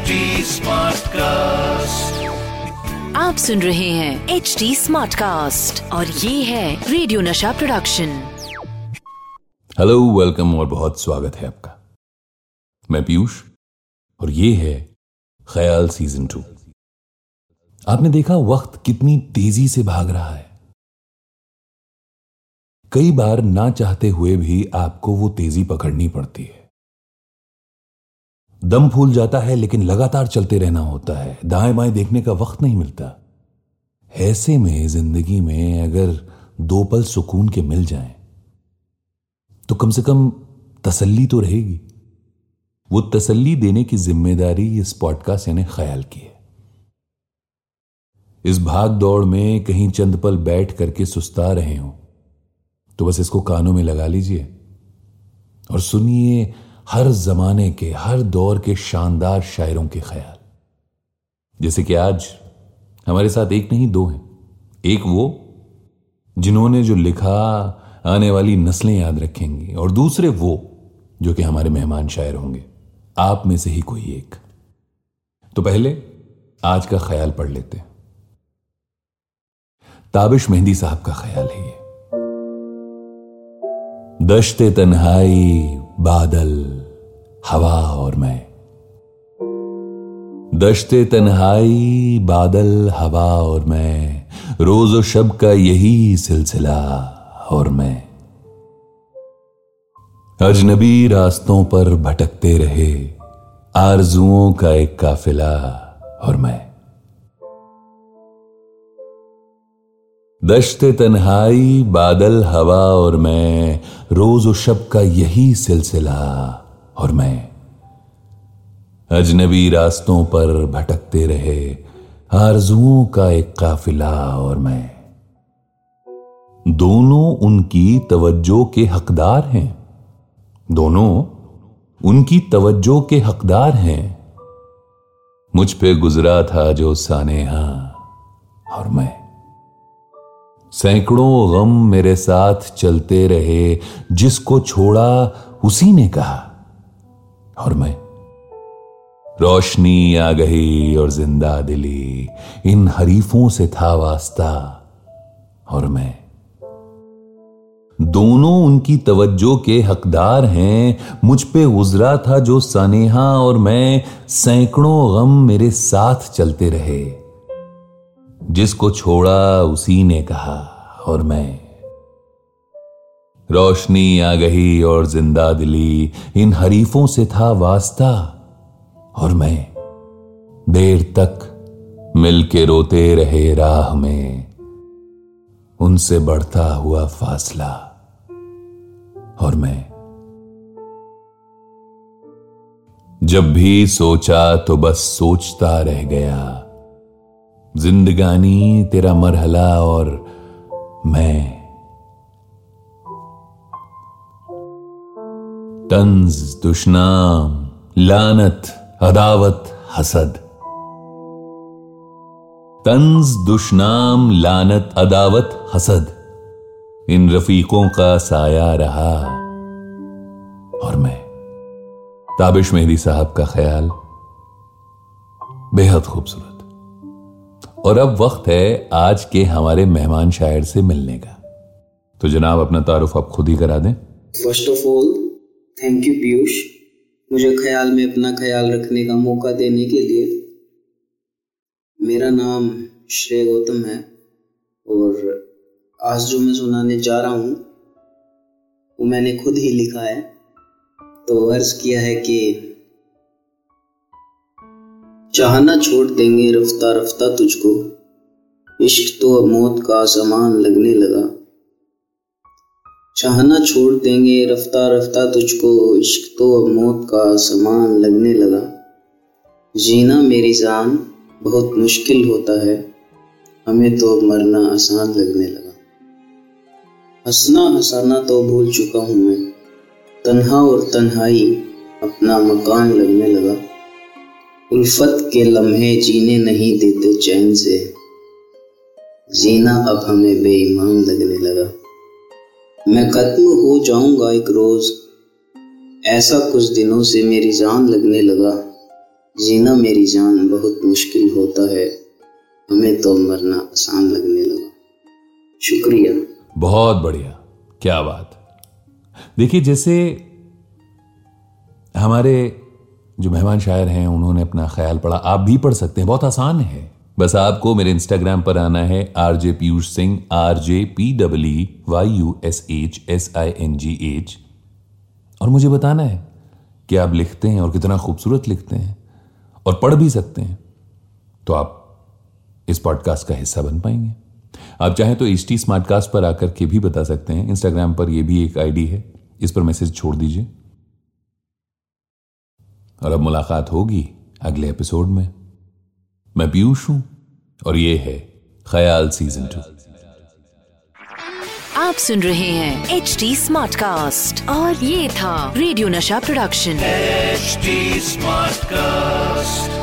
HD cast आप सुन रहे हैं एच डी स्मार्ट कास्ट और ये है रेडियो नशा प्रोडक्शन हेलो वेलकम और बहुत स्वागत है आपका। मैं पीयूष और ये है ख्याल सीज़न टू आपने देखा वक्त कितनी तेज़ी से भाग रहा है? कई बार ना चाहते हुए भी आपको वो तेज़ी पकड़नी पड़ती है। दम फूल जाता है लेकिन लगातार चलते रहना होता है। दाएँ बाएँ देखने का वक्त नहीं मिलता। ऐसे में ज़िंदगी में अगर दो पल सुकून के मिल जाएँ, तो कम से कम तसल्ली तो रहेगी। वो तसल्ली देने की ज़िम्मेदारी इस पॉडकास्ट यानी ख्याल की है। इस भाग दौड़ में कहीं चंद पल बैठ करके सुस्ता रहे हो तो बस इसको कानों में लगा लीजिए और सुनिए हर जमाने के, हर दौर के शानदार शायरों के ख्याल। जैसे कि आज हमारे साथ एक नहीं, दो हैं। एक वो, जिन्होंने जो लिखा, आने वाली नस्लें याद रखेंगी, और दूसरे वो, जो कि हमारे मेहमान शायर होंगे। आप में से ही कोई एक। तो पहले आज का ख्याल पढ़ लेते हैं। ताबिश मेहंदी साहब का ख्याल है ये। दश्ते तन्हाई बादल, हवा और मैं। दशते तन्हाई बादल, हवा और मैं। रोज शब का यही सिलसिला और मैं। अजनबी रास्तों पर भटकते रहे, आरजुओं का एक काफिला और मैं। दश्ते तन्हाई, बादल, हवा और मैं, रोज शब का यही सिलसिला और मैं। अजनबी रास्तों पर भटकते रहे, आरजुओं का एक काफिला और मैं। दोनों उनकी तवज्जो के हकदार हैं। दोनों उनकी तवज्जो के हकदार हैं। मुझ पे गुजरा था जो सानेहा और मैं। सैकड़ों गम मेरे साथ चलते रहे, जिसको छोड़ा उसी ने कहा। और मैं रोशनी आ गई और ज़िंदा दिली, इन हरीफों से था वास्ता। और मैं, दोनों उनकी तवज्जो के हकदार हैं, मुझ पे गुजरा था जो सनेहा और मैं सैकड़ों गम मेरे साथ चलते रहे। जिसको छोड़ा उसी ने कहा, और मैं रोशनी आ गई और ज़िंदा दिली। इन हरीफों से था वास्ता, और मैं देर तक मिलके रोते रहे राह में। उनसे बढ़ता हुआ फासला, और मैं जब भी सोचा तो बस सोचता रह गया। जिंदगानी तेरा मरहला और मैं। तंज, दुश्नाम, लानत, अदावत, हसद। तंज, दुश्नाम, लानत, अदावत, हसद। इन रफीकों का साया रहा और मैं। ताबिश मेहदी साहब का ख्याल बेहद खूबसूरत। और अब वक्त है आज के हमारे मेहमान शायर से मिलने का। तो जनाब, अपना तारुफ आप खुद ही करा दें। First of all thank you Piyush मुझे ख्याल में अपना ख्याल रखने का मौका देने के लिए मेरा नाम श्रेय गौतम है और आज जो मैं सुनाने जा रहा हूँ, वो मैंने खुद ही लिखा है। तो अर्ज़ किया है कि चाहना छोड़ देंगे रफ्ता रफ्ता तुझको। इश्क तो अब मौत का सामान लगने लगा। चाहना छोड़ देंगे रफ्ता रफ्ता तुझको, इश्क तो अब मौत का सामान लगने लगा। जीना मेरी जान बहुत मुश्किल होता है, हमें तो अब मरना आसान लगने लगा। हंसना हंसाना तो भूल चुका हूँ मैं, तन्हा और तन्हाई अपना मकान लगने लगा। उल्फत के लम्हे जीने नहीं देते चैन से। जीना अब हमें बेईमान लगने लगा। मैं खत्म हो जाऊँगा एक रोज। ऐसा कुछ दिनों से मेरी जान लगने लगा। जीना मेरी जान बहुत मुश्किल होता है। हमें तो मरना आसान लगने लगा। शुक्रिया। बहुत बढ़िया। क्या बात। देखिए, जैसे हमारे जो मेहमान शायर हैं, उन्होंने अपना ख्याल पढ़ा। आप भी पढ़ सकते हैं, बहुत आसान है। बस आपको मेरे इंस्टाग्राम पर आना है R J Piyush Singh R J P W Y U S H S I N G H. और मुझे बताना है कि आप लिखते हैं और कितना खूबसूरत लिखते हैं, और पढ़ भी सकते हैं। तो आप इस पॉडकास्ट का हिस्सा बन पाएँगे। आप चाहें तो एच टी स्मार्टकास्ट पर आकर के भी बता सकते हैं। इंस्टाग्राम पर यह भी एक आईडी है। इस पर मैसेज छोड़ दीजिए। और अब मुलाकात होगी अगले एपिसोड में। मैं पीयूष हूँ और ये है ख्याल सीज़न टू। आप सुन रहे हैं एच डी स्मार्ट कास्ट और ये था रेडियो नशा प्रोडक्शन। H smart cast